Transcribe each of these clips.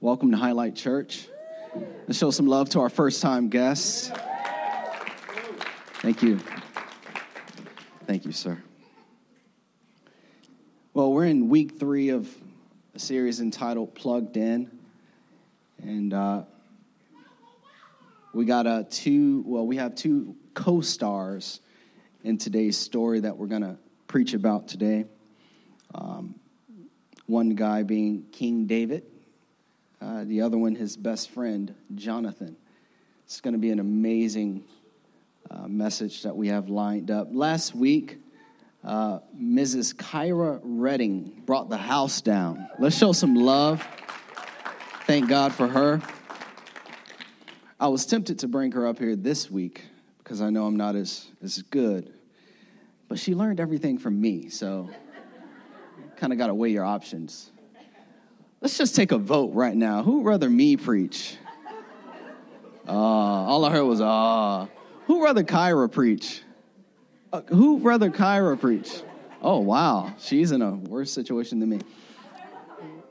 Welcome to Highlight Church. Let's show some love to our first time guests. Thank you. Thank you, sir. Well, we're in week three of a series entitled Plugged In. And uh, we got a two, well, we have two co stars in today's story that we're going to preach about today. Um, one guy being King David, uh, the other one, his best friend, Jonathan. It's going to be an amazing uh, message that we have lined up. Last week, uh, Mrs. Kyra Redding brought the house down. Let's show some love. Thank God for her. I was tempted to bring her up here this week because I know I'm not as, as good, but she learned everything from me, so kind of got to weigh your options. Let's just take a vote right now. Who rather me preach? Uh, all I heard was ah. Uh. Who rather Kyra preach? Uh, who rather Kyra preach? Oh wow, she's in a worse situation than me.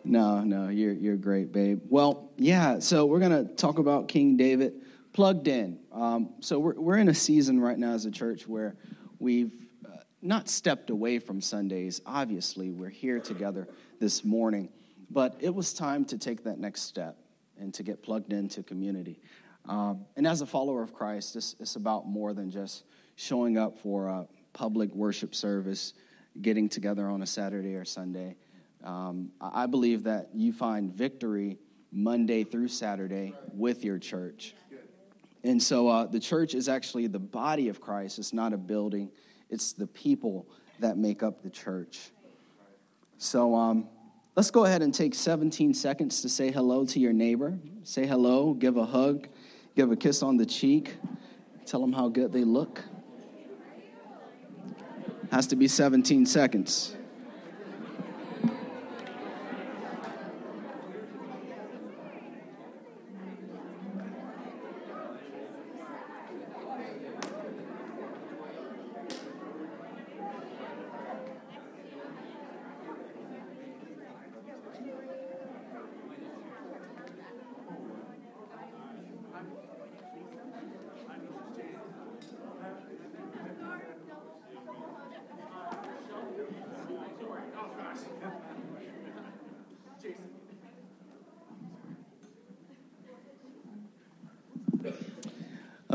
No, no, you're you're great, babe. Well, yeah. So we're gonna talk about King David plugged in. Um, so we're we're in a season right now as a church where we've uh, not stepped away from Sundays. Obviously, we're here together this morning, but it was time to take that next step and to get plugged into community. Um, and as a follower of Christ, it's, it's about more than just showing up for a public worship service, getting together on a Saturday or Sunday. Um, I believe that you find victory Monday through Saturday with your church. And so uh, the church is actually the body of Christ. It's not a building, it's the people that make up the church. So um, let's go ahead and take 17 seconds to say hello to your neighbor. Say hello, give a hug, give a kiss on the cheek, tell them how good they look. Has to be 17 seconds.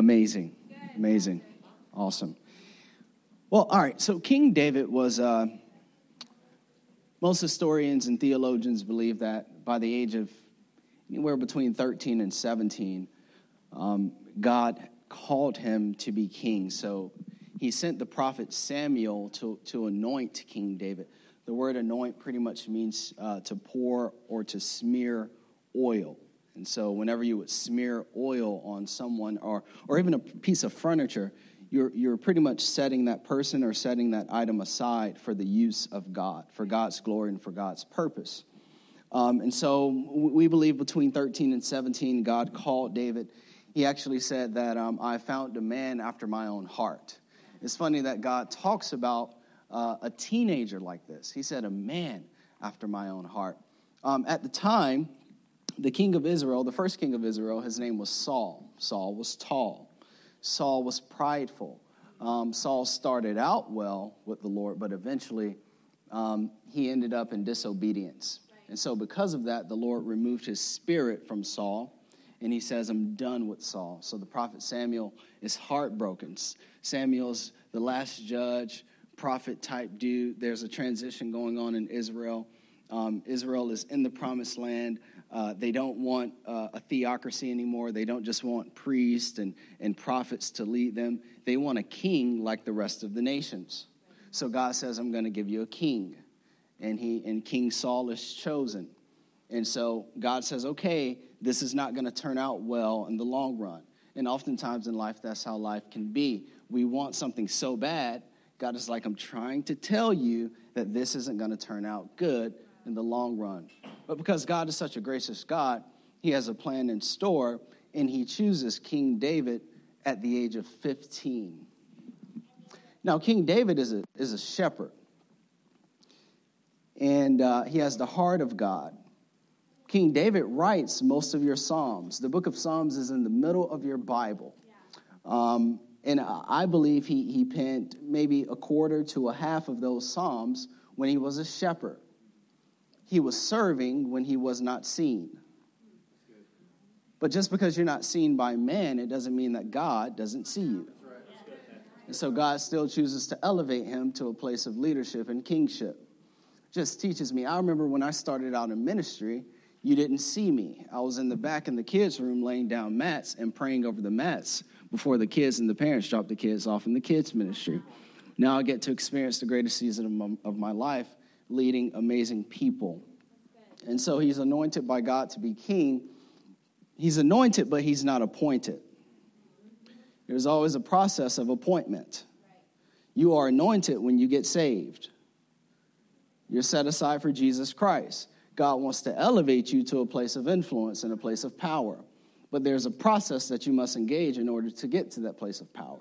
Amazing. Amazing. Awesome. Well, all right. So King David was, uh, most historians and theologians believe that by the age of anywhere between 13 and 17, um, God called him to be king. So he sent the prophet Samuel to, to anoint King David. The word anoint pretty much means uh, to pour or to smear oil. And so, whenever you would smear oil on someone or, or even a piece of furniture, you're, you're pretty much setting that person or setting that item aside for the use of God, for God's glory and for God's purpose. Um, and so, we believe between 13 and 17, God called David. He actually said that um, I found a man after my own heart. It's funny that God talks about uh, a teenager like this. He said, a man after my own heart. Um, at the time, the king of Israel, the first king of Israel, his name was Saul. Saul was tall, Saul was prideful. Um, Saul started out well with the Lord, but eventually um, he ended up in disobedience. And so, because of that, the Lord removed his spirit from Saul, and he says, I'm done with Saul. So, the prophet Samuel is heartbroken. Samuel's the last judge, prophet type dude. There's a transition going on in Israel. Um, Israel is in the promised land. Uh, they don't want uh, a theocracy anymore. They don't just want priests and, and prophets to lead them. They want a king like the rest of the nations. So God says, I'm going to give you a king. And, he, and King Saul is chosen. And so God says, okay, this is not going to turn out well in the long run. And oftentimes in life, that's how life can be. We want something so bad, God is like, I'm trying to tell you that this isn't going to turn out good in the long run. But because God is such a gracious God, he has a plan in store, and he chooses King David at the age of 15. Now, King David is a, is a shepherd, and uh, he has the heart of God. King David writes most of your Psalms. The book of Psalms is in the middle of your Bible. Um, and I believe he, he penned maybe a quarter to a half of those Psalms when he was a shepherd. He was serving when he was not seen. But just because you're not seen by man, it doesn't mean that God doesn't see you. And so God still chooses to elevate him to a place of leadership and kingship. Just teaches me. I remember when I started out in ministry, you didn't see me. I was in the back in the kids' room laying down mats and praying over the mats before the kids and the parents dropped the kids off in the kids' ministry. Now I get to experience the greatest season of my, of my life leading amazing people. And so he's anointed by God to be king. He's anointed, but he's not appointed. There's always a process of appointment. You are anointed when you get saved. You're set aside for Jesus Christ. God wants to elevate you to a place of influence and a place of power. But there's a process that you must engage in order to get to that place of power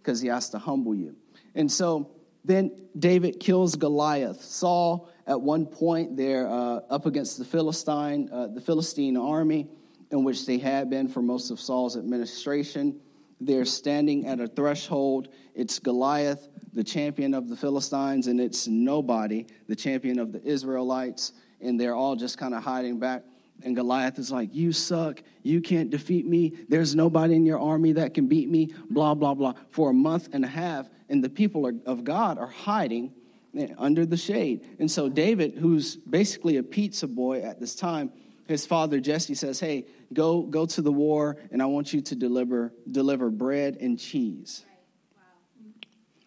because he has to humble you. And so then David kills Goliath. Saul, at one point, they're uh, up against the Philistine, uh, the Philistine army, in which they had been for most of Saul's administration. They're standing at a threshold. It's Goliath, the champion of the Philistines, and it's nobody, the champion of the Israelites. And they're all just kind of hiding back. And Goliath is like, You suck. You can't defeat me. There's nobody in your army that can beat me. Blah, blah, blah. For a month and a half. And the people of God are hiding eh, under the shade. And so David, who's basically a pizza boy at this time, his father Jesse says, "Hey, go go to the war, and I want you to deliver deliver bread and cheese."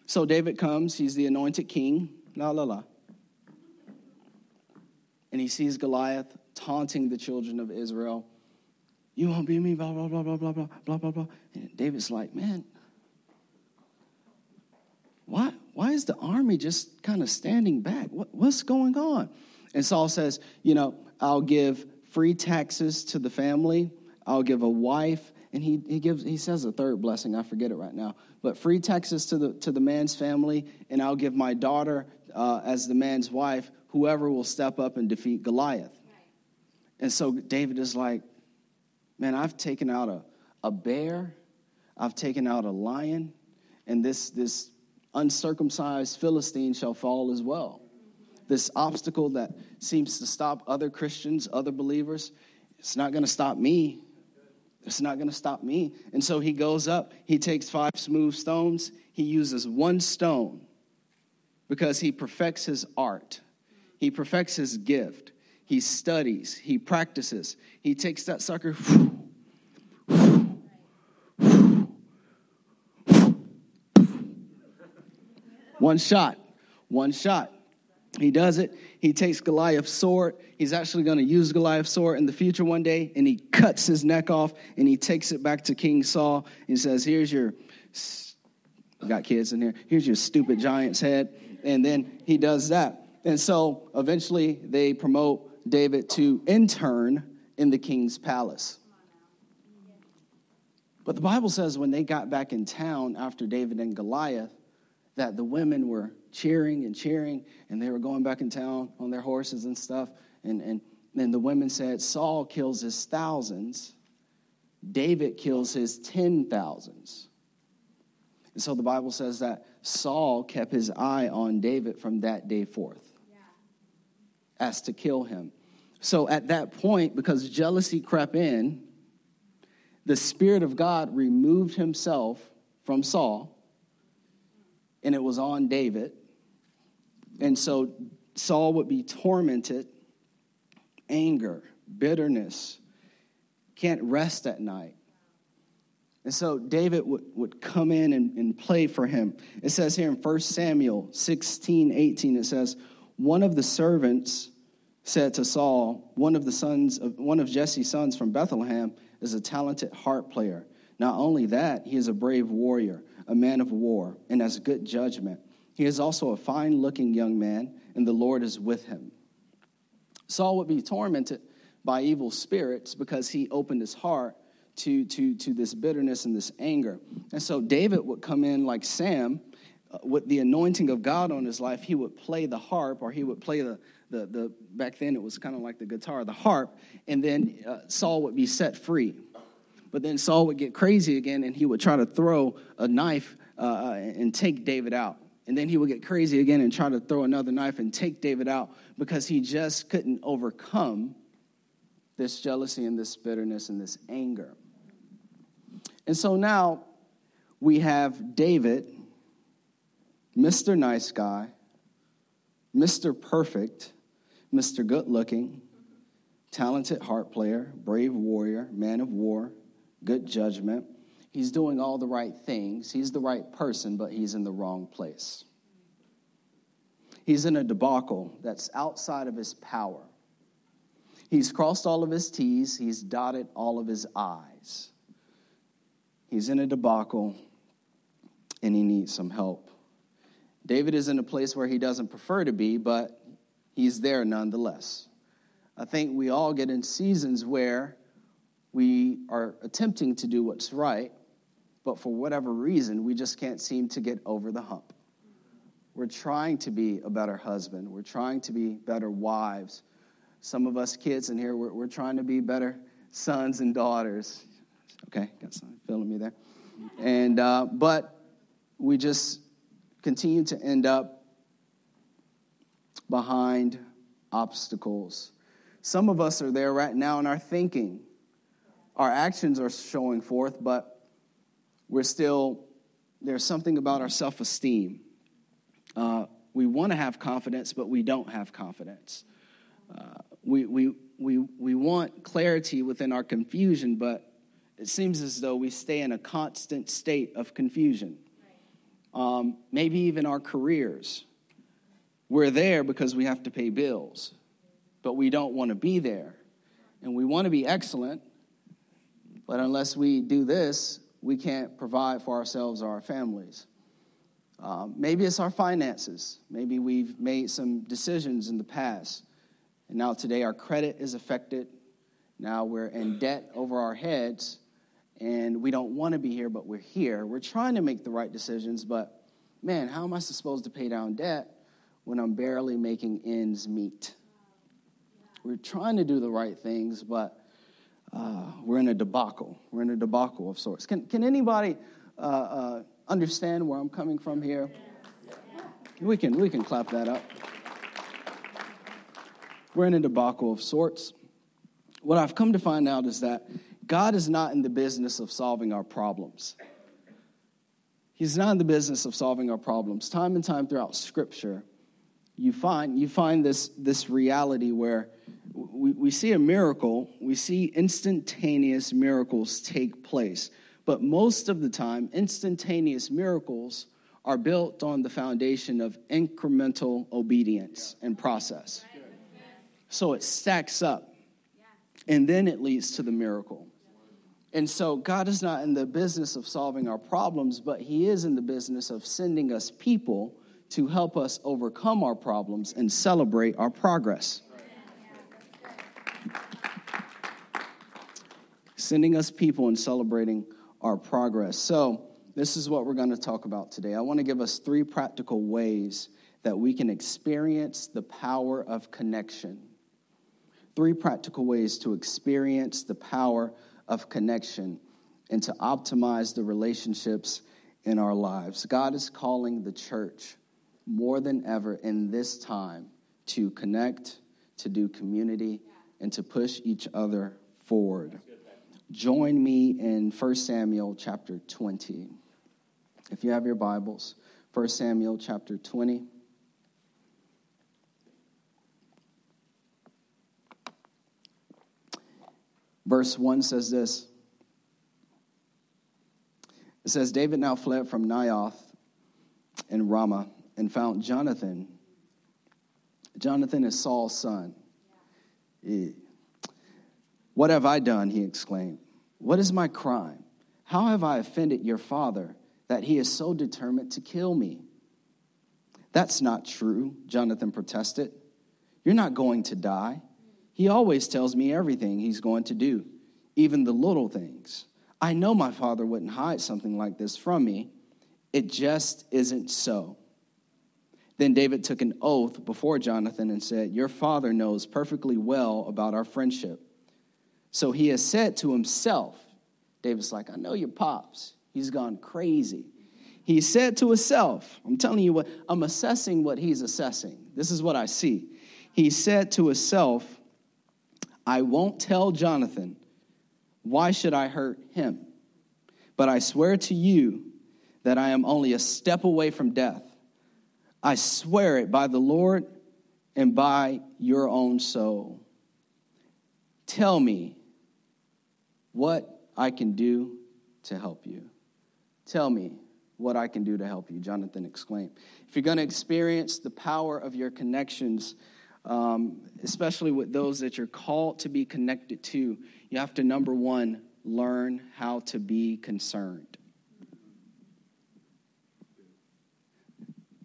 So David comes. He's the anointed king. La la la. And he sees Goliath taunting the children of Israel. You won't be me, blah blah blah blah blah blah blah blah blah. And David's like, man, why why is the army just kind of standing back? What, what's going on? And Saul says, you know, I'll give free taxes to the family. I'll give a wife, and he, he gives he says a third blessing. I forget it right now, but free taxes to the to the man's family, and I'll give my daughter uh, as the man's wife. Whoever will step up and defeat Goliath. And so David is like, man, I've taken out a, a bear, I've taken out a lion, and this this uncircumcised Philistine shall fall as well this obstacle that seems to stop other Christians, other believers, it's not going to stop me. It's not going to stop me. And so he goes up, he takes five smooth stones, he uses one stone because he perfects his art, he perfects his gift, he studies, he practices. He takes that sucker. One shot, one shot. He does it. He takes Goliath's sword. He's actually going to use Goliath's sword in the future one day, and he cuts his neck off and he takes it back to King Saul and says, Here's your, got kids in here, here's your stupid giant's head. And then he does that. And so eventually they promote David to intern in the king's palace. But the Bible says when they got back in town after David and Goliath, that the women were cheering and cheering, and they were going back in town on their horses and stuff. And, and then the women said, Saul kills his thousands, David kills his ten thousands. And so the Bible says that Saul kept his eye on David from that day forth yeah. as to kill him. So at that point, because jealousy crept in, the Spirit of God removed himself from Saul, and it was on David. And so Saul would be tormented, anger, bitterness, can't rest at night. And so David would, would come in and, and play for him. It says here in 1 Samuel 16, 18, it says, One of the servants said to Saul, one of the sons of one of Jesse's sons from Bethlehem is a talented harp player. Not only that, he is a brave warrior, a man of war, and has good judgment. He is also a fine looking young man, and the Lord is with him. Saul would be tormented by evil spirits because he opened his heart to, to, to this bitterness and this anger. And so David would come in like Sam uh, with the anointing of God on his life. He would play the harp or he would play the, the, the back then it was kind of like the guitar, the harp, and then uh, Saul would be set free. But then Saul would get crazy again, and he would try to throw a knife uh, uh and take David out. And then he would get crazy again and try to throw another knife and take David out because he just couldn't overcome this jealousy and this bitterness and this anger. And so now we have David, Mr. Nice Guy, Mr. Perfect, Mr. Good Looking, talented harp player, brave warrior, man of war, good judgment. He's doing all the right things. He's the right person, but he's in the wrong place. He's in a debacle that's outside of his power. He's crossed all of his T's, he's dotted all of his I's. He's in a debacle and he needs some help. David is in a place where he doesn't prefer to be, but he's there nonetheless. I think we all get in seasons where we are attempting to do what's right, but for whatever reason, we just can't seem to get over the hump. We're trying to be a better husband, we're trying to be better wives. Some of us kids in here, we're, we're trying to be better sons and daughters. Okay, got some feeling me there. And, uh, but we just continue to end up behind obstacles. Some of us are there right now in our thinking. Our actions are showing forth, but we're still, there's something about our self esteem. Uh, we want to have confidence, but we don't have confidence. Uh, we, we, we, we want clarity within our confusion, but it seems as though we stay in a constant state of confusion um, maybe even our careers. We're there because we have to pay bills, but we don't want to be there. And we want to be excellent, but unless we do this, we can't provide for ourselves or our families. Um, maybe it's our finances. Maybe we've made some decisions in the past, and now today our credit is affected. Now we're in debt over our heads, and we don't want to be here, but we're here. We're trying to make the right decisions, but man, how am I supposed to pay down debt when I'm barely making ends meet? We're trying to do the right things, but uh, we're in a debacle. We're in a debacle of sorts. Can, can anybody uh, uh, understand where I'm coming from here? We can, we can clap that up. We're in a debacle of sorts. What I've come to find out is that God is not in the business of solving our problems. He's not in the business of solving our problems. Time and time throughout Scripture, you find, you find this, this reality where we, we see a miracle, we see instantaneous miracles take place. But most of the time, instantaneous miracles are built on the foundation of incremental obedience and process. So it stacks up, and then it leads to the miracle. And so God is not in the business of solving our problems, but He is in the business of sending us people to help us overcome our problems and celebrate our progress. Sending us people and celebrating our progress. So, this is what we're going to talk about today. I want to give us three practical ways that we can experience the power of connection. Three practical ways to experience the power of connection and to optimize the relationships in our lives. God is calling the church more than ever in this time to connect, to do community, and to push each other forward. Join me in 1 Samuel chapter 20. If you have your Bibles, 1 Samuel chapter 20. Verse 1 says this It says, David now fled from Naioth in Ramah and found Jonathan. Jonathan is Saul's son. Eh, what have I done? He exclaimed. What is my crime? How have I offended your father that he is so determined to kill me? That's not true, Jonathan protested. You're not going to die. He always tells me everything he's going to do, even the little things. I know my father wouldn't hide something like this from me. It just isn't so. Then David took an oath before Jonathan and said, Your father knows perfectly well about our friendship. So he has said to himself, David's like, I know your pops. He's gone crazy. He said to himself, I'm telling you what, I'm assessing what he's assessing. This is what I see. He said to himself, I won't tell Jonathan. Why should I hurt him? But I swear to you that I am only a step away from death. I swear it by the Lord and by your own soul. Tell me what I can do to help you. Tell me what I can do to help you, Jonathan exclaimed. If you're going to experience the power of your connections, um, especially with those that you're called to be connected to, you have to, number one, learn how to be concerned.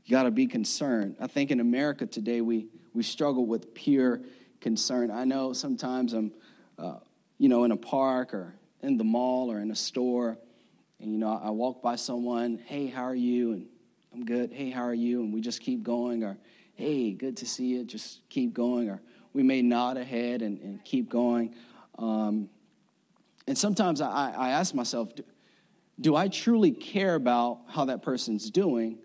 You got to be concerned. I think in America today, we, we struggle with pure concern. I know sometimes I'm, uh, you know, in a park or in the mall or in a store, and, you know, I walk by someone, hey, how are you? And I'm good. Hey, how are you? And we just keep going. Or, hey, good to see you. Just keep going. Or we may nod ahead and, and keep going. Um, and sometimes I, I ask myself, do, do I truly care about how that person's doing?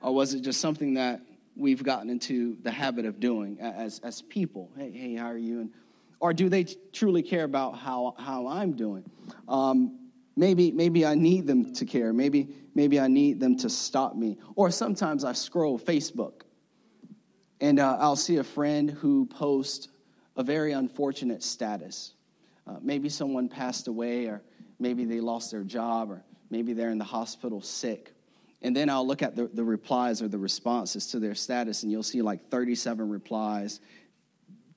Or was it just something that we've gotten into the habit of doing as, as people? Hey, hey, how are you? And, or do they truly care about how, how I'm doing? Um, maybe, maybe I need them to care. Maybe, maybe I need them to stop me. Or sometimes I scroll Facebook and uh, I'll see a friend who posts a very unfortunate status. Uh, maybe someone passed away, or maybe they lost their job, or maybe they're in the hospital sick. And then I'll look at the, the replies or the responses to their status, and you'll see like 37 replies,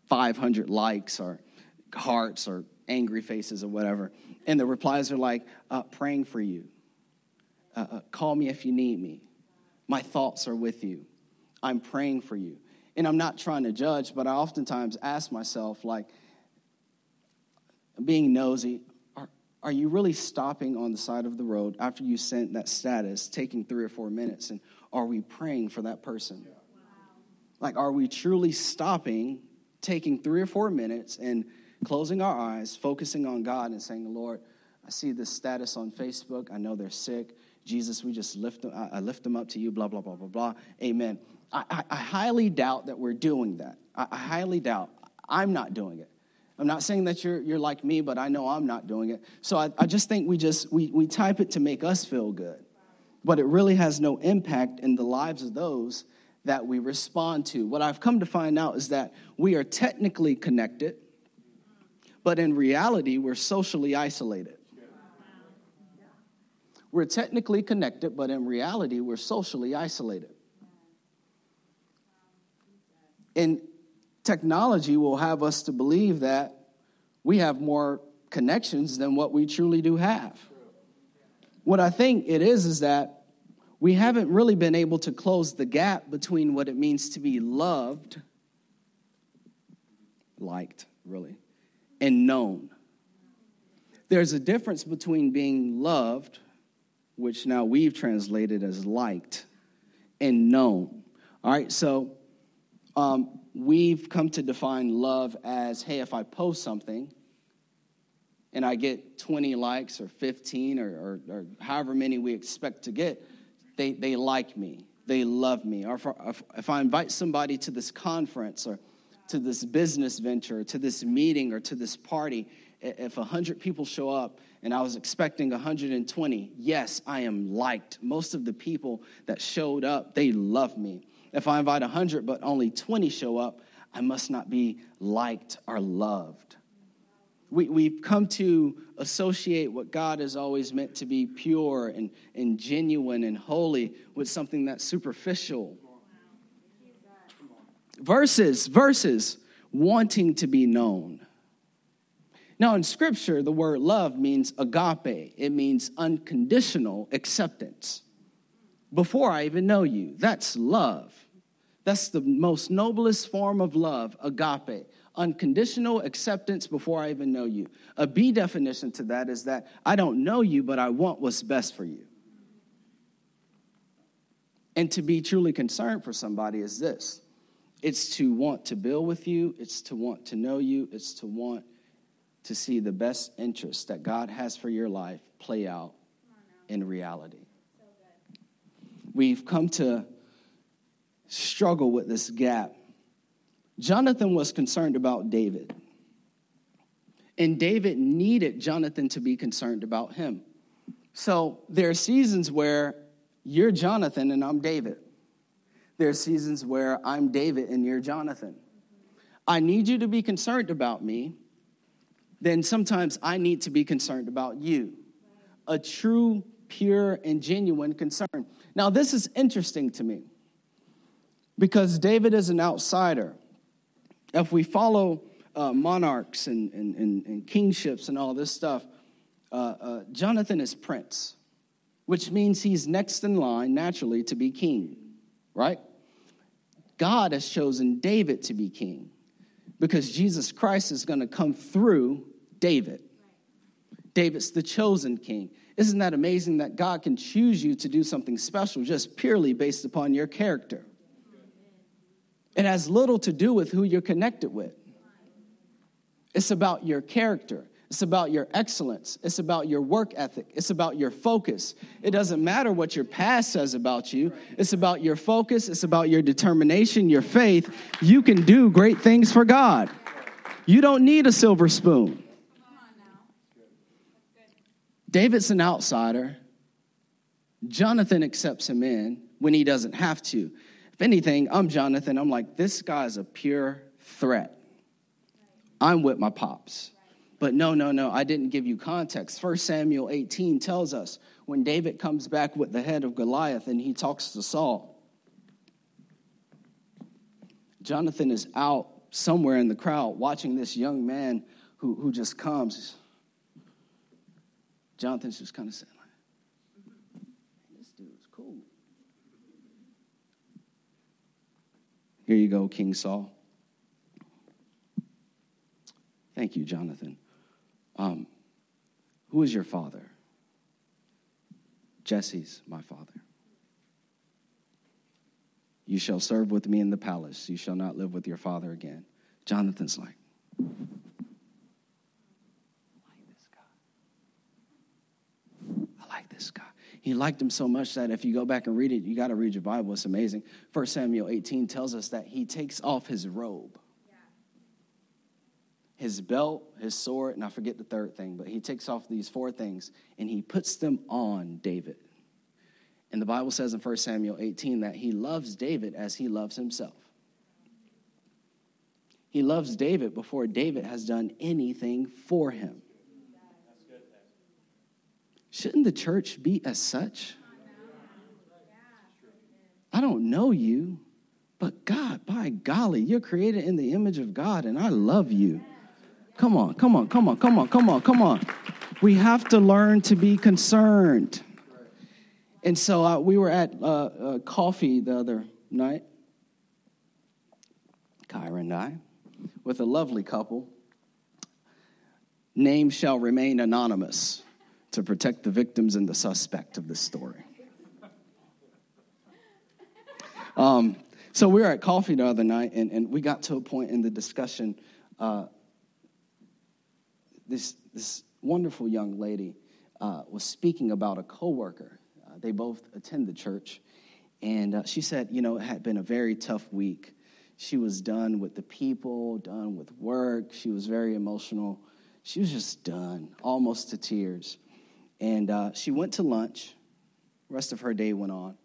500 likes, or hearts, or angry faces, or whatever. And the replies are like, uh, praying for you. Uh, uh call me if you need me. My thoughts are with you. I'm praying for you. And I'm not trying to judge, but I oftentimes ask myself, like, being nosy, are, are you really stopping on the side of the road after you sent that status, taking three or four minutes, and are we praying for that person? Like, are we truly stopping, taking three or four minutes, and closing our eyes, focusing on God, and saying, Lord, I see this status on Facebook. I know they're sick. Jesus, we just lift them, I lift them up to you, blah, blah, blah, blah, blah. Amen. I, I, I highly doubt that we're doing that. I, I highly doubt. I'm not doing it. I'm not saying that you're, you're like me, but I know I'm not doing it. So I, I just think we just, we, we type it to make us feel good. But it really has no impact in the lives of those that we respond to. What I've come to find out is that we are technically connected, but in reality, we're socially isolated. We're technically connected, but in reality, we're socially isolated. And technology will have us to believe that we have more connections than what we truly do have. What I think it is is that we haven't really been able to close the gap between what it means to be loved, liked, really, and known. There's a difference between being loved, which now we've translated as liked, and known. All right, so um, we've come to define love as hey, if I post something and I get 20 likes or 15 or, or, or however many we expect to get, they, they like me, they love me. Or if, if I invite somebody to this conference or to this business venture, to this meeting, or to this party, if 100 people show up and I was expecting 120, yes, I am liked. Most of the people that showed up, they love me. If I invite 100 but only 20 show up, I must not be liked or loved. We, we've come to associate what God has always meant to be pure and, and genuine and holy with something that's superficial. Versus, versus wanting to be known. Now, in scripture, the word love means agape, it means unconditional acceptance. Before I even know you, that's love. That's the most noblest form of love, agape, unconditional acceptance before I even know you. A B definition to that is that I don't know you, but I want what's best for you. And to be truly concerned for somebody is this it's to want to build with you, it's to want to know you, it's to want to see the best interest that God has for your life play out in reality. We've come to struggle with this gap. Jonathan was concerned about David, and David needed Jonathan to be concerned about him. So there are seasons where you're Jonathan and I'm David. There are seasons where I'm David and you're Jonathan. I need you to be concerned about me, then sometimes I need to be concerned about you. A true, pure, and genuine concern. Now, this is interesting to me because David is an outsider. If we follow uh, monarchs and, and, and, and, kingships and all this stuff, uh, uh, Jonathan is prince which means he's next in line naturally to be king, right? God has chosen David to be king because Jesus Christ is going to come through David. David's the chosen king. Isn't that amazing that God can choose you to do something special just purely based upon your character? It has little to do with who you're connected with. It's about your character. It's about your excellence. It's about your work ethic. It's about your focus. It doesn't matter what your past says about you. It's about your focus. It's about your determination, your faith. You can do great things for God. You don't need a silver spoon. David's an outsider. Jonathan accepts him in when he doesn't have to. If anything, I'm Jonathan. I'm like, this guy's a pure threat. I'm with my pops. But no, no, no, I didn't give you context. 1 Samuel 18 tells us when David comes back with the head of Goliath and he talks to Saul. Jonathan is out somewhere in the crowd watching this young man who, who just comes. Jonathan's just kind of saying, Here you go, King Saul. Thank you, Jonathan. Um, who is your father? Jesse's my father. You shall serve with me in the palace. You shall not live with your father again. Jonathan's like, I like this guy. I like this guy. He liked him so much that if you go back and read it, you got to read your Bible. It's amazing. First Samuel 18 tells us that he takes off his robe his belt, his sword, and I forget the third thing, but he takes off these four things and he puts them on David. And the Bible says in 1 Samuel 18 that he loves David as he loves himself. He loves David before David has done anything for him. Shouldn't the church be as such? I don't know you, but God, by golly, you're created in the image of God, and I love you. Come on, come on, come on, come on, come on, come on. We have to learn to be concerned. And so uh, we were at uh, uh, coffee the other night, Kyra and I, with a lovely couple. Name shall remain anonymous to protect the victims and the suspect of this story. Um, so we were at coffee the other night, and, and we got to a point in the discussion uh, this, this wonderful young lady uh, was speaking about a coworker. Uh, they both attend the church. And uh, she said, you know, it had been a very tough week. She was done with the people, done with work. She was very emotional. She was just done, almost to tears. And uh, she went to lunch. The rest of her day went on.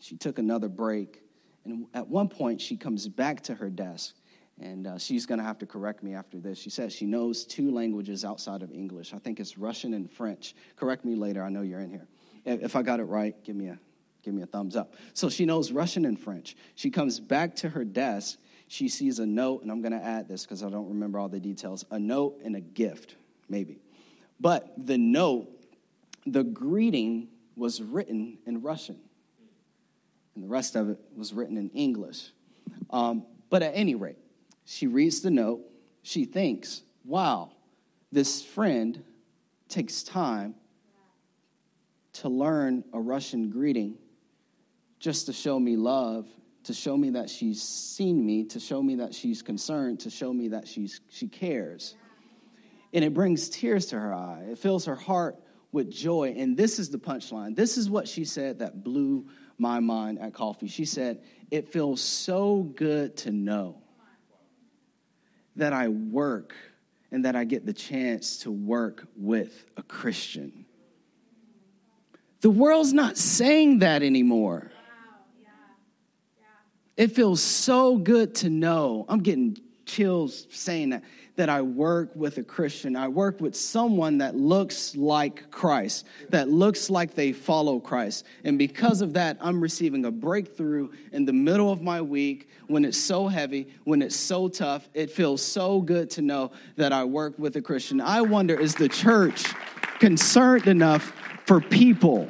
She took another break. And at one point, she comes back to her desk and uh, she's going to have to correct me after this. She says she knows two languages outside of English. I think it's Russian and French. Correct me later. I know you're in here. If I got it right, give me a give me a thumbs up. So she knows Russian and French. She comes back to her desk. She sees a note, and I'm going to add this because I don't remember all the details. A note and a gift, maybe. But the note, the greeting was written in Russian, and the rest of it was written in English. Um, but at any rate, she reads the note. She thinks, wow, this friend takes time to learn a Russian greeting just to show me love, to show me that she's seen me, to show me that she's concerned, to show me that she's, she cares. And it brings tears to her eye. It fills her heart with joy. And this is the punchline. This is what she said that blew my mind at coffee. She said, It feels so good to know that I work and that I get the chance to work with a Christian. The world's not saying that anymore. It feels so good to know. I'm getting chills saying that that I work with a Christian. I work with someone that looks like Christ, that looks like they follow Christ. And because of that, I'm receiving a breakthrough in the middle of my week when it's so heavy, when it's so tough. It feels so good to know that I work with a Christian. I wonder is the church concerned enough for people?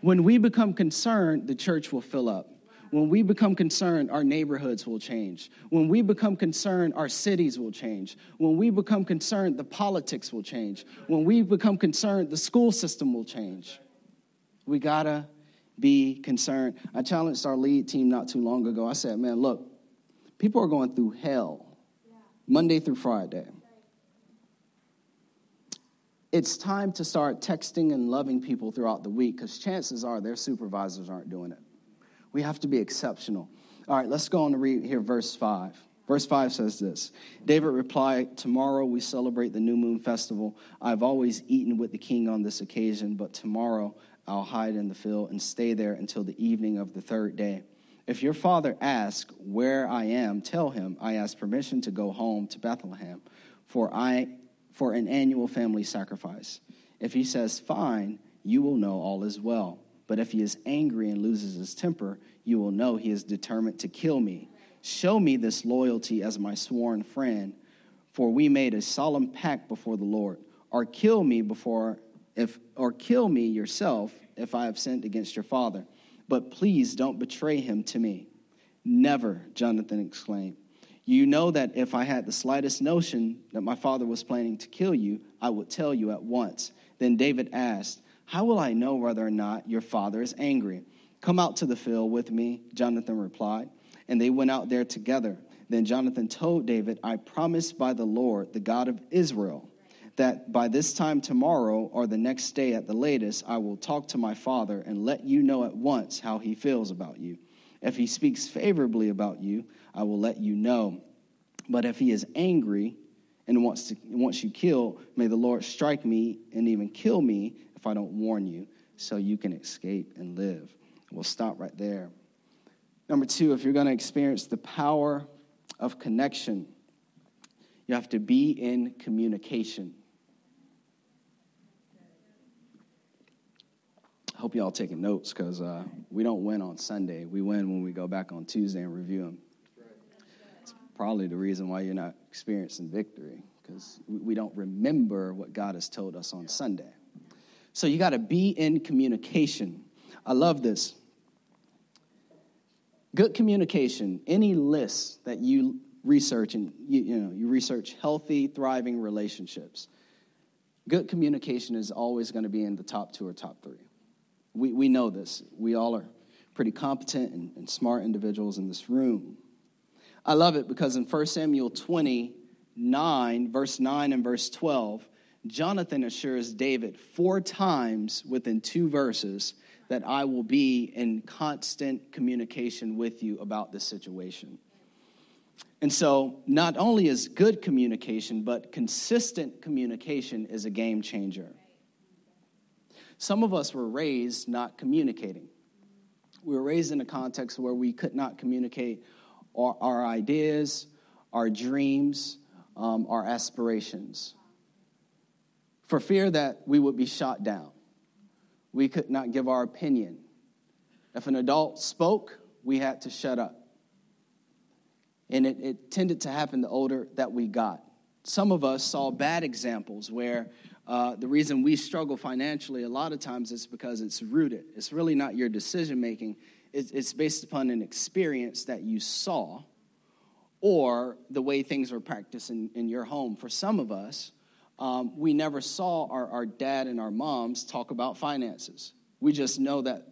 When we become concerned, the church will fill up. When we become concerned, our neighborhoods will change. When we become concerned, our cities will change. When we become concerned, the politics will change. When we become concerned, the school system will change. We gotta be concerned. I challenged our lead team not too long ago. I said, man, look, people are going through hell Monday through Friday. It's time to start texting and loving people throughout the week because chances are their supervisors aren't doing it. We have to be exceptional. All right, let's go on to read here verse 5. Verse 5 says this David replied, Tomorrow we celebrate the new moon festival. I've always eaten with the king on this occasion, but tomorrow I'll hide in the field and stay there until the evening of the third day. If your father asks where I am, tell him I ask permission to go home to Bethlehem for I for an annual family sacrifice. If he says fine, you will know all is well. But if he is angry and loses his temper, you will know he is determined to kill me. Show me this loyalty as my sworn friend, for we made a solemn pact before the Lord. Or kill me before if or kill me yourself if I have sinned against your father. But please don't betray him to me. Never, Jonathan exclaimed. You know that if I had the slightest notion that my father was planning to kill you, I would tell you at once. Then David asked, how will I know whether or not your father is angry? Come out to the field with me, Jonathan replied. And they went out there together. Then Jonathan told David, I promise by the Lord, the God of Israel, that by this time tomorrow or the next day at the latest, I will talk to my father and let you know at once how he feels about you. If he speaks favorably about you, I will let you know. But if he is angry and wants, to, wants you killed, may the Lord strike me and even kill me if I don't warn you, so you can escape and live. We'll stop right there. Number two, if you're going to experience the power of connection, you have to be in communication. I hope y'all taking notes because uh, we don't win on Sunday. We win when we go back on Tuesday and review them. It's probably the reason why you're not experiencing victory because we don't remember what God has told us on Sunday. So you got to be in communication. I love this. Good communication, any list that you research and you, you know, you research healthy, thriving relationships. Good communication is always going to be in the top two or top three. We, we know this. We all are pretty competent and, and smart individuals in this room. I love it because in 1 Samuel 29, verse 9 and verse 12, Jonathan assures David four times within two verses that I will be in constant communication with you about this situation. And so, not only is good communication, but consistent communication is a game changer. Some of us were raised not communicating. We were raised in a context where we could not communicate our, our ideas, our dreams, um, our aspirations for fear that we would be shot down. We could not give our opinion. If an adult spoke, we had to shut up. And it, it tended to happen the older that we got. Some of us saw bad examples where uh, the reason we struggle financially a lot of times is because it's rooted. It's really not your decision making, it's, it's based upon an experience that you saw or the way things were practiced in, in your home. For some of us, um, we never saw our, our dad and our moms talk about finances. We just know that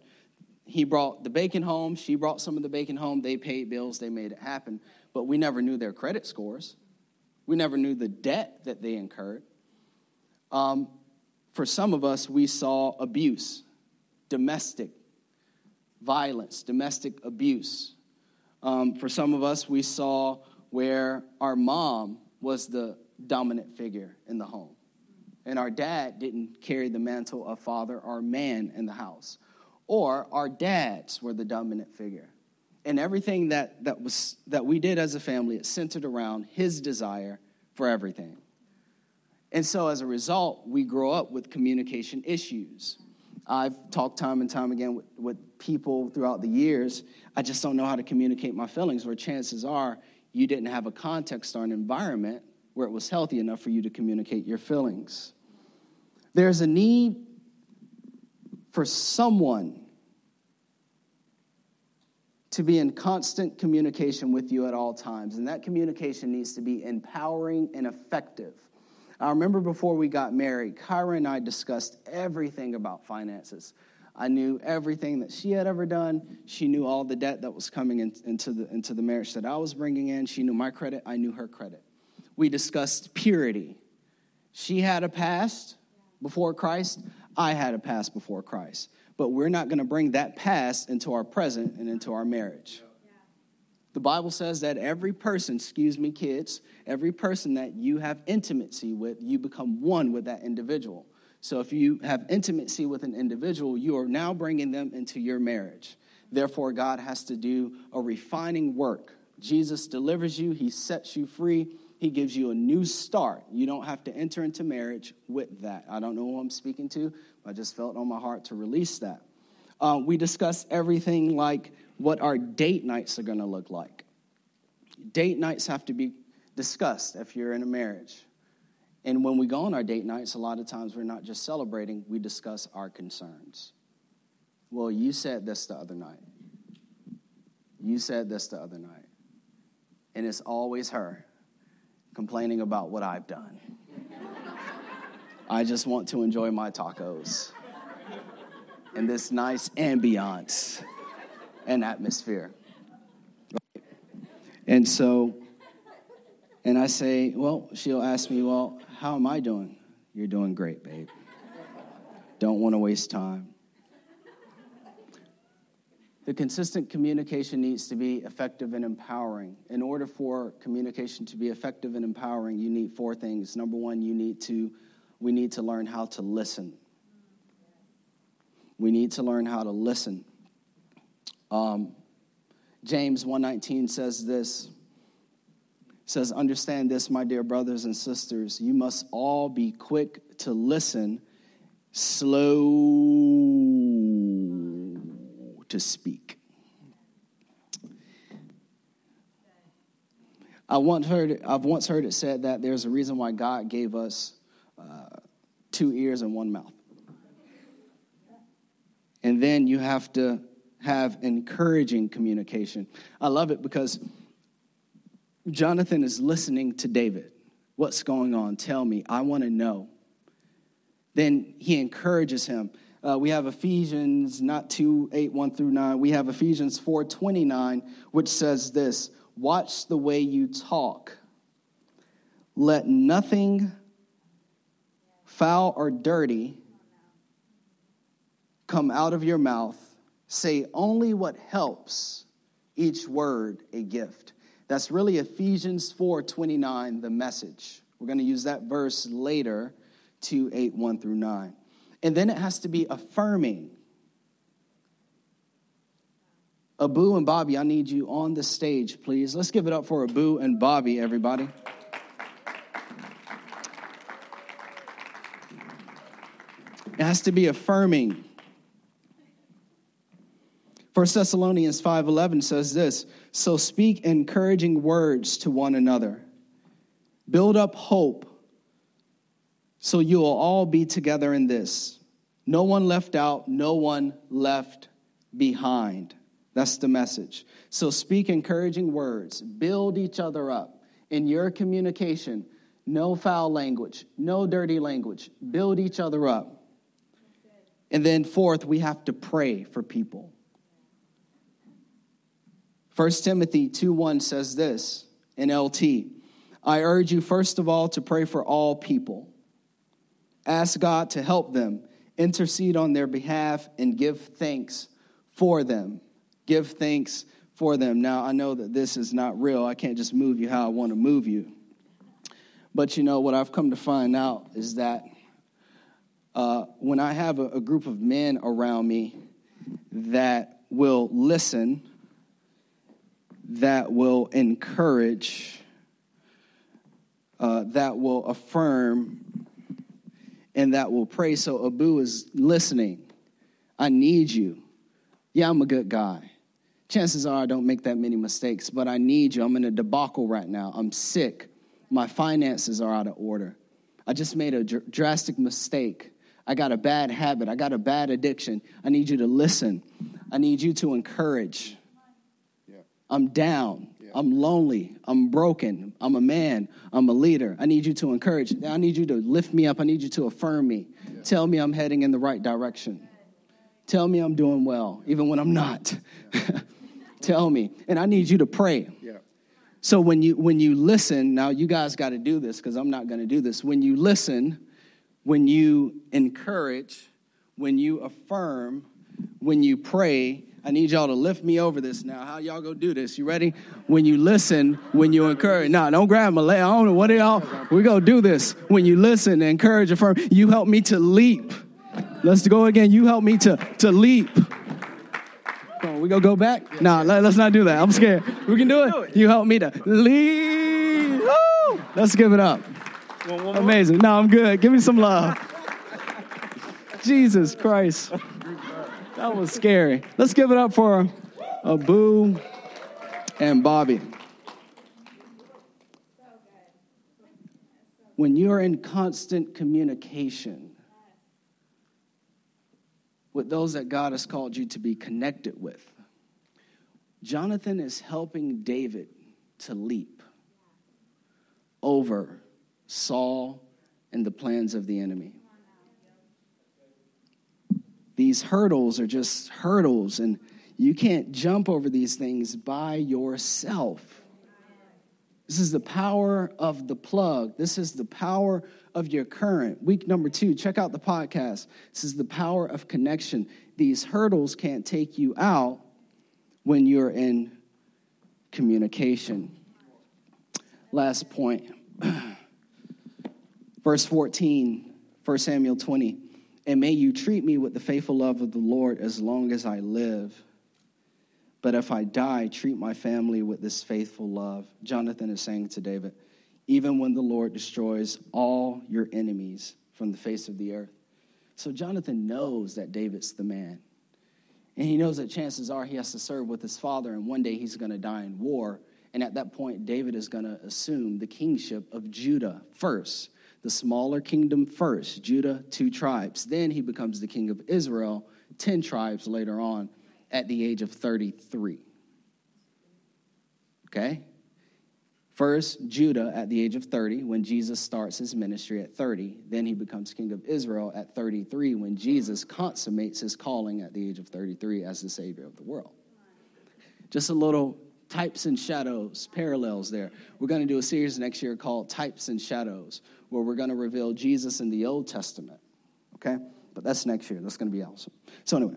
he brought the bacon home, she brought some of the bacon home, they paid bills, they made it happen. But we never knew their credit scores. We never knew the debt that they incurred. Um, for some of us, we saw abuse, domestic violence, domestic abuse. Um, for some of us, we saw where our mom was the dominant figure in the home, and our dad didn't carry the mantle of father or man in the house, or our dads were the dominant figure. And everything that, that, was, that we did as a family, it centered around his desire for everything. And so as a result, we grow up with communication issues. I've talked time and time again with, with, people throughout the years. I just don't know how to communicate my feelings, where chances are you didn't have a context or an environment where it was healthy enough for you to communicate your feelings. There's a need for someone to be in constant communication with you at all times, and that communication needs to be empowering and effective. I remember before we got married, Kyra and I discussed everything about finances. I knew everything that she had ever done. She knew all the debt that was coming in, into, the, into the marriage that I was bringing in. She knew my credit, I knew her credit. We discussed purity. She had a past before Christ, I had a past before Christ. But we're not going to bring that past into our present and into our marriage. The Bible says that every person, excuse me, kids, every person that you have intimacy with, you become one with that individual. So if you have intimacy with an individual, you are now bringing them into your marriage. Therefore, God has to do a refining work. Jesus delivers you, He sets you free, He gives you a new start. You don't have to enter into marriage with that. I don't know who I'm speaking to, I just felt on my heart to release that. Uh, we discuss everything like what our date nights are going to look like. Date nights have to be discussed if you're in a marriage. And when we go on our date nights, a lot of times we're not just celebrating, we discuss our concerns. Well, you said this the other night. You said this the other night. And it's always her complaining about what I've done. I just want to enjoy my tacos in this nice ambiance and atmosphere. And so, and I say, well, she'll ask me, well, how am I doing? You're doing great, babe. Don't want to waste time. The consistent communication needs to be effective and empowering. In order for communication to be effective and empowering, you need four things. Number one, you need to, we need to learn how to listen. We need to learn how to listen. Um, James 1:19 says this. says, "Understand this, my dear brothers and sisters, you must all be quick to listen, slow to speak." I once heard, I've once heard it said that there's a reason why God gave us uh, two ears and one mouth. And then you have to have encouraging communication. I love it because Jonathan is listening to David. What's going on? Tell me. I want to know. Then he encourages him. Uh, we have Ephesians, not 2, 8, 1 through 9. We have Ephesians 4, 29, which says this Watch the way you talk. Let nothing foul or dirty come out of your mouth say only what helps, each word a gift. That's really Ephesians 4:29, the message. We're going to use that verse later, 2 8, 1 through 9. And then it has to be affirming. Abu and Bobby, I need you on the stage, please. Let's give it up for Abu and Bobby, everybody. It has to be affirming. 1 Thessalonians 5:11 says this, "So speak encouraging words to one another. Build up hope so you will all be together in this. No one left out, no one left behind." That's the message. So speak encouraging words, build each other up in your communication. No foul language, no dirty language. Build each other up. And then, fourth, we have to pray for people. 1 Timothy 2 1 says this in LT I urge you, first of all, to pray for all people. Ask God to help them, intercede on their behalf, and give thanks for them. Give thanks for them. Now, I know that this is not real. I can't just move you how I want to move you. But you know, what I've come to find out is that uh, when I have a, a group of men around me that will listen, that will encourage, uh, that will affirm, and that will pray. So Abu is listening. I need you. Yeah, I'm a good guy. Chances are I don't make that many mistakes, but I need you. I'm in a debacle right now. I'm sick. My finances are out of order. I just made a dr- drastic mistake. I got a bad habit. I got a bad addiction. I need you to listen. I need you to encourage. Yeah. I'm down. Yeah. I'm lonely. I'm broken. I'm a man. I'm a leader. I need you to encourage. I need you to lift me up. I need you to affirm me. Yeah. Tell me I'm heading in the right direction. Tell me I'm doing well, even when I'm not. Tell me. And I need you to pray. So when you when you listen, now you guys got to do this because I'm not going to do this. When you listen, when you encourage, when you affirm, when you pray, I need y'all to lift me over this now. How y'all go do this? You ready? When you listen, when you encourage. Nah, don't grab my leg. I don't know what y'all. We go do this. When you listen, encourage, affirm. You help me to leap. Let's go again. You help me to to leap. Come on, we gonna go back? Nah, let, us not do that. I'm scared. We can do it. You help me to lead. Woo! Let's give it up. Amazing. No, I'm good. Give me some love. Jesus Christ. That was scary. Let's give it up for Abu and Bobby. When you're in constant communication, with those that God has called you to be connected with. Jonathan is helping David to leap over Saul and the plans of the enemy. These hurdles are just hurdles, and you can't jump over these things by yourself. This is the power of the plug. This is the power of your current. Week number two, check out the podcast. This is the power of connection. These hurdles can't take you out when you're in communication. Last point. Verse 14, 1 Samuel 20. And may you treat me with the faithful love of the Lord as long as I live. But if I die, treat my family with this faithful love. Jonathan is saying to David, even when the Lord destroys all your enemies from the face of the earth. So Jonathan knows that David's the man. And he knows that chances are he has to serve with his father, and one day he's going to die in war. And at that point, David is going to assume the kingship of Judah first, the smaller kingdom first, Judah, two tribes. Then he becomes the king of Israel, 10 tribes later on at the age of 33. Okay? First, Judah at the age of 30, when Jesus starts his ministry at 30. Then he becomes king of Israel at 33, when Jesus consummates his calling at the age of 33 as the Savior of the world. Just a little types and shadows, parallels there. We're going to do a series next year called Types and Shadows, where we're going to reveal Jesus in the Old Testament. Okay? But that's next year. That's going to be awesome. So, anyway.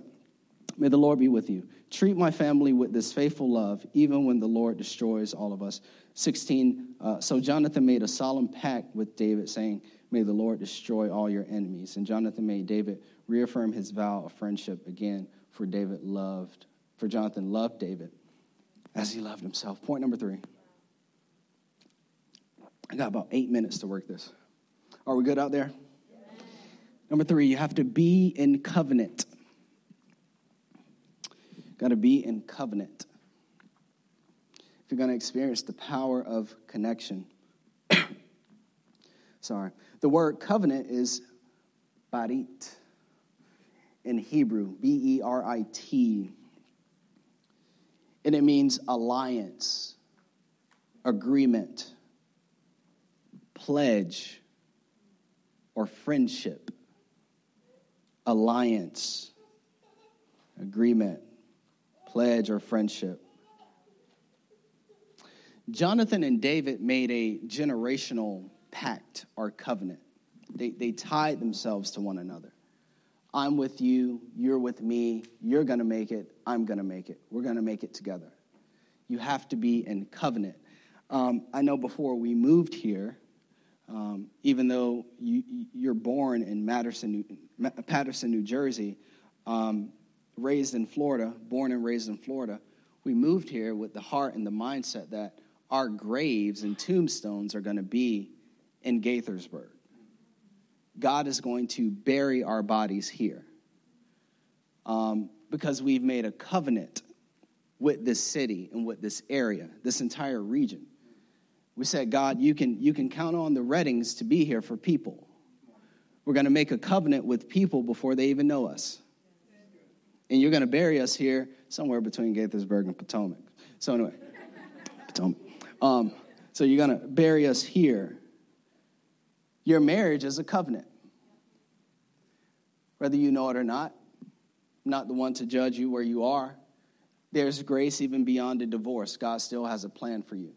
May the Lord be with you. Treat my family with this faithful love, even when the Lord destroys all of us. 16. Uh, so Jonathan made a solemn pact with David, saying, May the Lord destroy all your enemies. And Jonathan made David reaffirm his vow of friendship again, for David loved, for Jonathan loved David as he loved himself. Point number three. I got about eight minutes to work this. Are we good out there? Number three, you have to be in covenant. Got to be in covenant. If you're going to experience the power of connection. Sorry. The word covenant is berit in Hebrew, B E R I T. And it means alliance, agreement, pledge, or friendship. Alliance, agreement, pledge, or friendship. Jonathan and David made a generational pact or covenant. They, they tied themselves to one another. I'm with you, you're with me, you're gonna make it, I'm gonna make it. We're gonna make it together. You have to be in covenant. Um, I know before we moved here, um, even though you, you're born in Madison, New, Paterson, New Jersey, um, raised in Florida, born and raised in Florida, we moved here with the heart and the mindset that our graves and tombstones are going to be in Gaithersburg. God is going to bury our bodies here um, because we've made a covenant with this city and with this area, this entire region. We said, God, you can, you can count on the Reddings to be here for people. We're going to make a covenant with people before they even know us. And you're going to bury us here somewhere between Gaithersburg and Potomac. So, anyway, Potomac. Um, so, you're going to bury us here. Your marriage is a covenant. Whether you know it or not, I'm not the one to judge you where you are. There's grace even beyond a divorce. God still has a plan for you.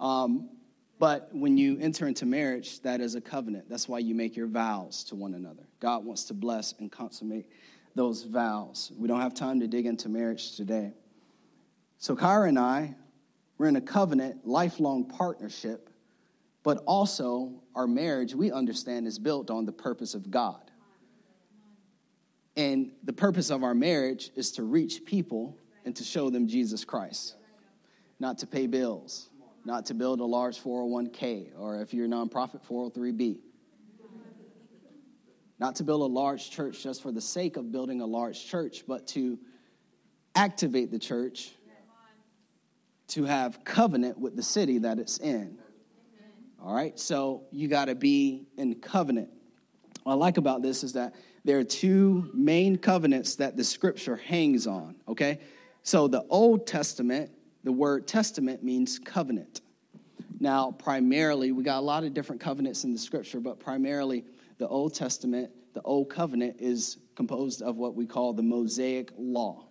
Um, but when you enter into marriage, that is a covenant. That's why you make your vows to one another. God wants to bless and consummate those vows. We don't have time to dig into marriage today. So, Kyra and I, we're in a covenant, lifelong partnership, but also our marriage, we understand, is built on the purpose of God. And the purpose of our marriage is to reach people and to show them Jesus Christ, not to pay bills, not to build a large 401k, or if you're a nonprofit, 403b. Not to build a large church just for the sake of building a large church, but to activate the church to have covenant with the city that it's in. All right, so you got to be in covenant. What I like about this is that there are two main covenants that the scripture hangs on, okay? So the Old Testament, the word testament means covenant. Now, primarily, we got a lot of different covenants in the scripture, but primarily the Old Testament, the Old Covenant, is composed of what we call the Mosaic Law.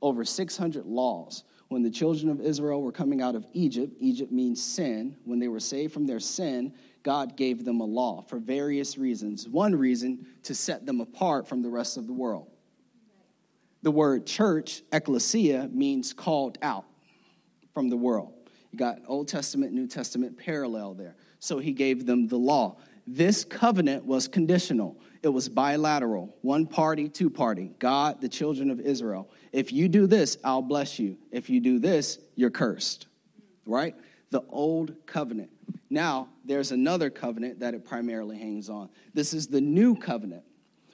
Over 600 laws. When the children of Israel were coming out of Egypt, Egypt means sin. When they were saved from their sin, God gave them a law for various reasons. One reason, to set them apart from the rest of the world. The word church, ecclesia, means called out from the world. You got Old Testament, New Testament parallel there. So he gave them the law. This covenant was conditional. It was bilateral, one party, two party. God, the children of Israel. If you do this, I'll bless you. If you do this, you're cursed. Right? The old covenant. Now, there's another covenant that it primarily hangs on. This is the new covenant.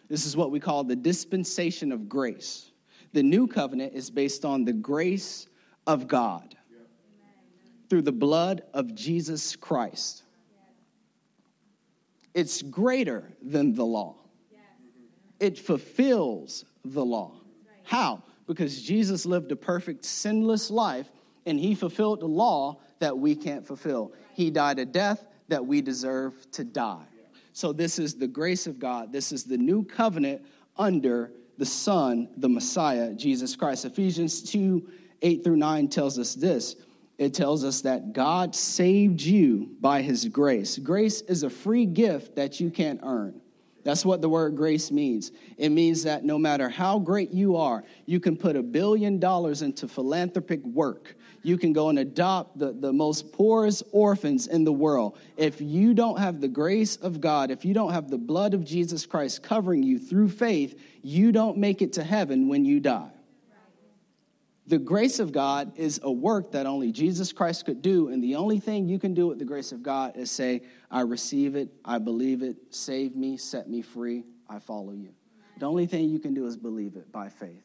This is what we call the dispensation of grace. The new covenant is based on the grace of God through the blood of Jesus Christ. It's greater than the law, it fulfills the law. How? Because Jesus lived a perfect, sinless life and he fulfilled the law that we can't fulfill. He died a death that we deserve to die. So, this is the grace of God. This is the new covenant under the Son, the Messiah, Jesus Christ. Ephesians 2 8 through 9 tells us this it tells us that God saved you by his grace. Grace is a free gift that you can't earn. That's what the word grace means. It means that no matter how great you are, you can put a billion dollars into philanthropic work. You can go and adopt the, the most poorest orphans in the world. If you don't have the grace of God, if you don't have the blood of Jesus Christ covering you through faith, you don't make it to heaven when you die. The grace of God is a work that only Jesus Christ could do, and the only thing you can do with the grace of God is say, I receive it, I believe it, save me, set me free, I follow you. The only thing you can do is believe it by faith.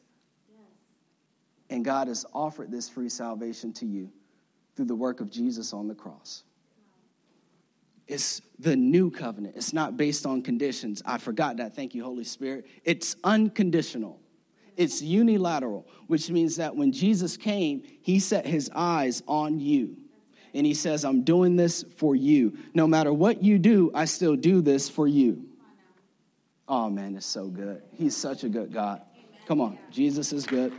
And God has offered this free salvation to you through the work of Jesus on the cross. It's the new covenant. It's not based on conditions. I forgot that. Thank you, Holy Spirit. It's unconditional it's unilateral, which means that when Jesus came, he set his eyes on you. And he says, I'm doing this for you. No matter what you do, I still do this for you. Oh man, it's so good. He's such a good God. Come on, Jesus is good.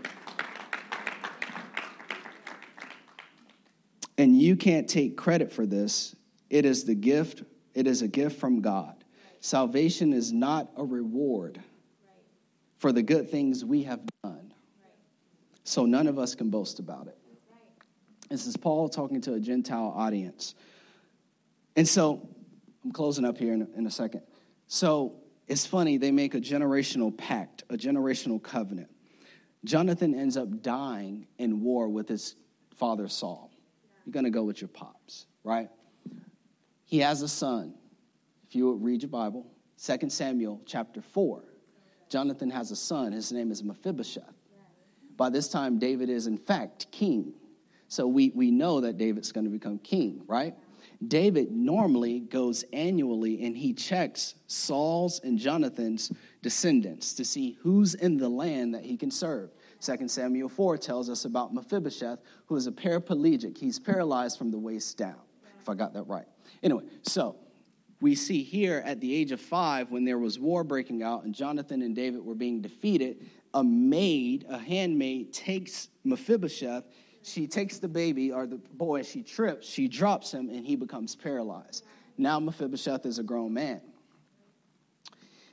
And you can't take credit for this. It is the gift, it is a gift from God. Salvation is not a reward for the good things we have done. So none of us can boast about it. This is Paul talking to a Gentile audience. And so I'm closing up here in a, in a second. So it's funny, they make a generational pact, a generational covenant. Jonathan ends up dying in war with his father Saul. You're going to go with your pops, right? He has a son. If you read your Bible, 2 Samuel chapter 4, Jonathan has a son. His name is Mephibosheth. By this time, David is, in fact, king. So we, we know that David's going to become king, right? David normally goes annually and he checks Saul's and Jonathan's descendants to see who's in the land that he can serve. 2 Samuel 4 tells us about Mephibosheth, who is a paraplegic. He's paralyzed from the waist down, if I got that right. Anyway, so we see here at the age of five, when there was war breaking out and Jonathan and David were being defeated, a maid, a handmaid, takes Mephibosheth. She takes the baby or the boy, she trips, she drops him, and he becomes paralyzed. Now Mephibosheth is a grown man.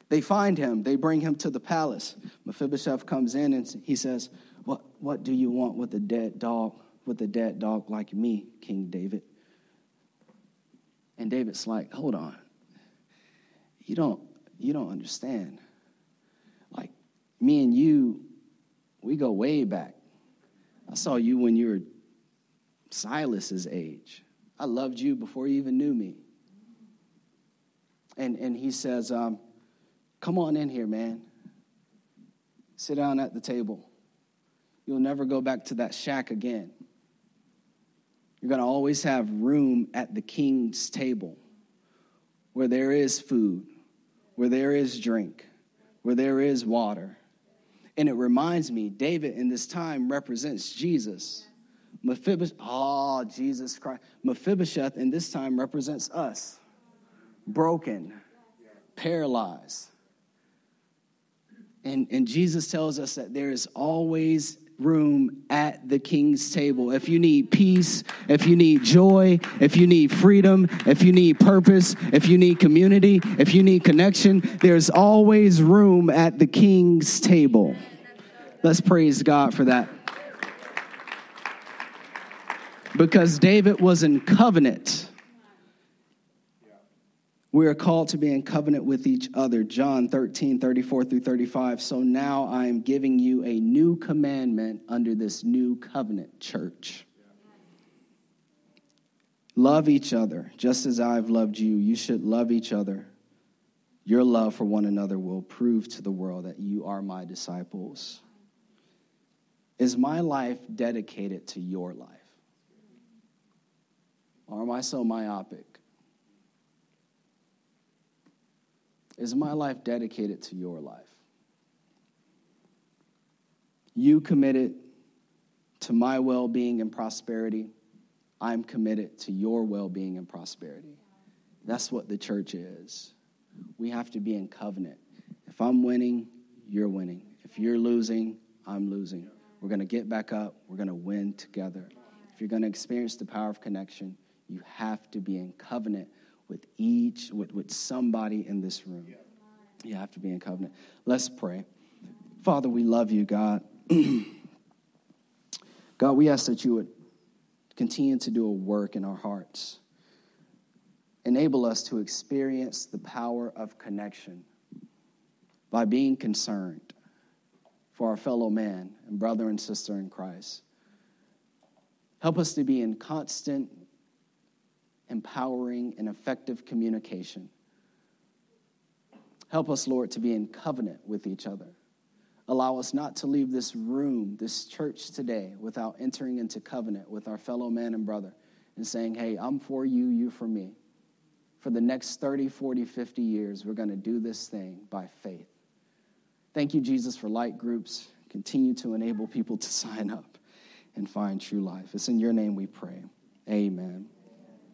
They find him, they bring him to the palace. Mephibosheth comes in and he says, What, what do you want with a dead dog, with a dead dog like me, King David? And David's like, hold on. You don't you don't understand. Like me and you, we go way back. I saw you when you were Silas's age. I loved you before you even knew me. And and he says, um, come on in here, man. Sit down at the table. You'll never go back to that shack again. You're going to always have room at the king's table where there is food, where there is drink, where there is water. And it reminds me, David in this time represents Jesus. Mephibosheth, ah, oh, Jesus Christ. Mephibosheth in this time represents us broken, paralyzed. And, and Jesus tells us that there is always room at the king's table. If you need peace, if you need joy, if you need freedom, if you need purpose, if you need community, if you need connection, there's always room at the king's table. Let's praise God for that. Because David was in covenant we are called to be in covenant with each other. John 13, 34 through 35. So now I am giving you a new commandment under this new covenant, church. Love each other just as I've loved you. You should love each other. Your love for one another will prove to the world that you are my disciples. Is my life dedicated to your life? Or am I so myopic? Is my life dedicated to your life? You committed to my well being and prosperity. I'm committed to your well being and prosperity. That's what the church is. We have to be in covenant. If I'm winning, you're winning. If you're losing, I'm losing. We're going to get back up. We're going to win together. If you're going to experience the power of connection, you have to be in covenant with each, with, with somebody in this room. You have to be in covenant. Let's pray. Father, we love you, God. God, we ask that you would continue to do a work in our hearts. Enable us to experience the power of connection by being concerned for our fellow man and brother and sister in Christ. Help us to be in constant empowering, and effective communication. Help us, Lord, to be in covenant with each other. Allow us not to leave this room, this church today, without entering into covenant with our fellow man and brother and saying, hey, I'm for you, you for me. For the next 30, 40, 50 years, we're going to do this thing by faith. Thank you, Jesus, for light groups. Continue to enable people to sign up and find true life. It's in your name we pray. Amen.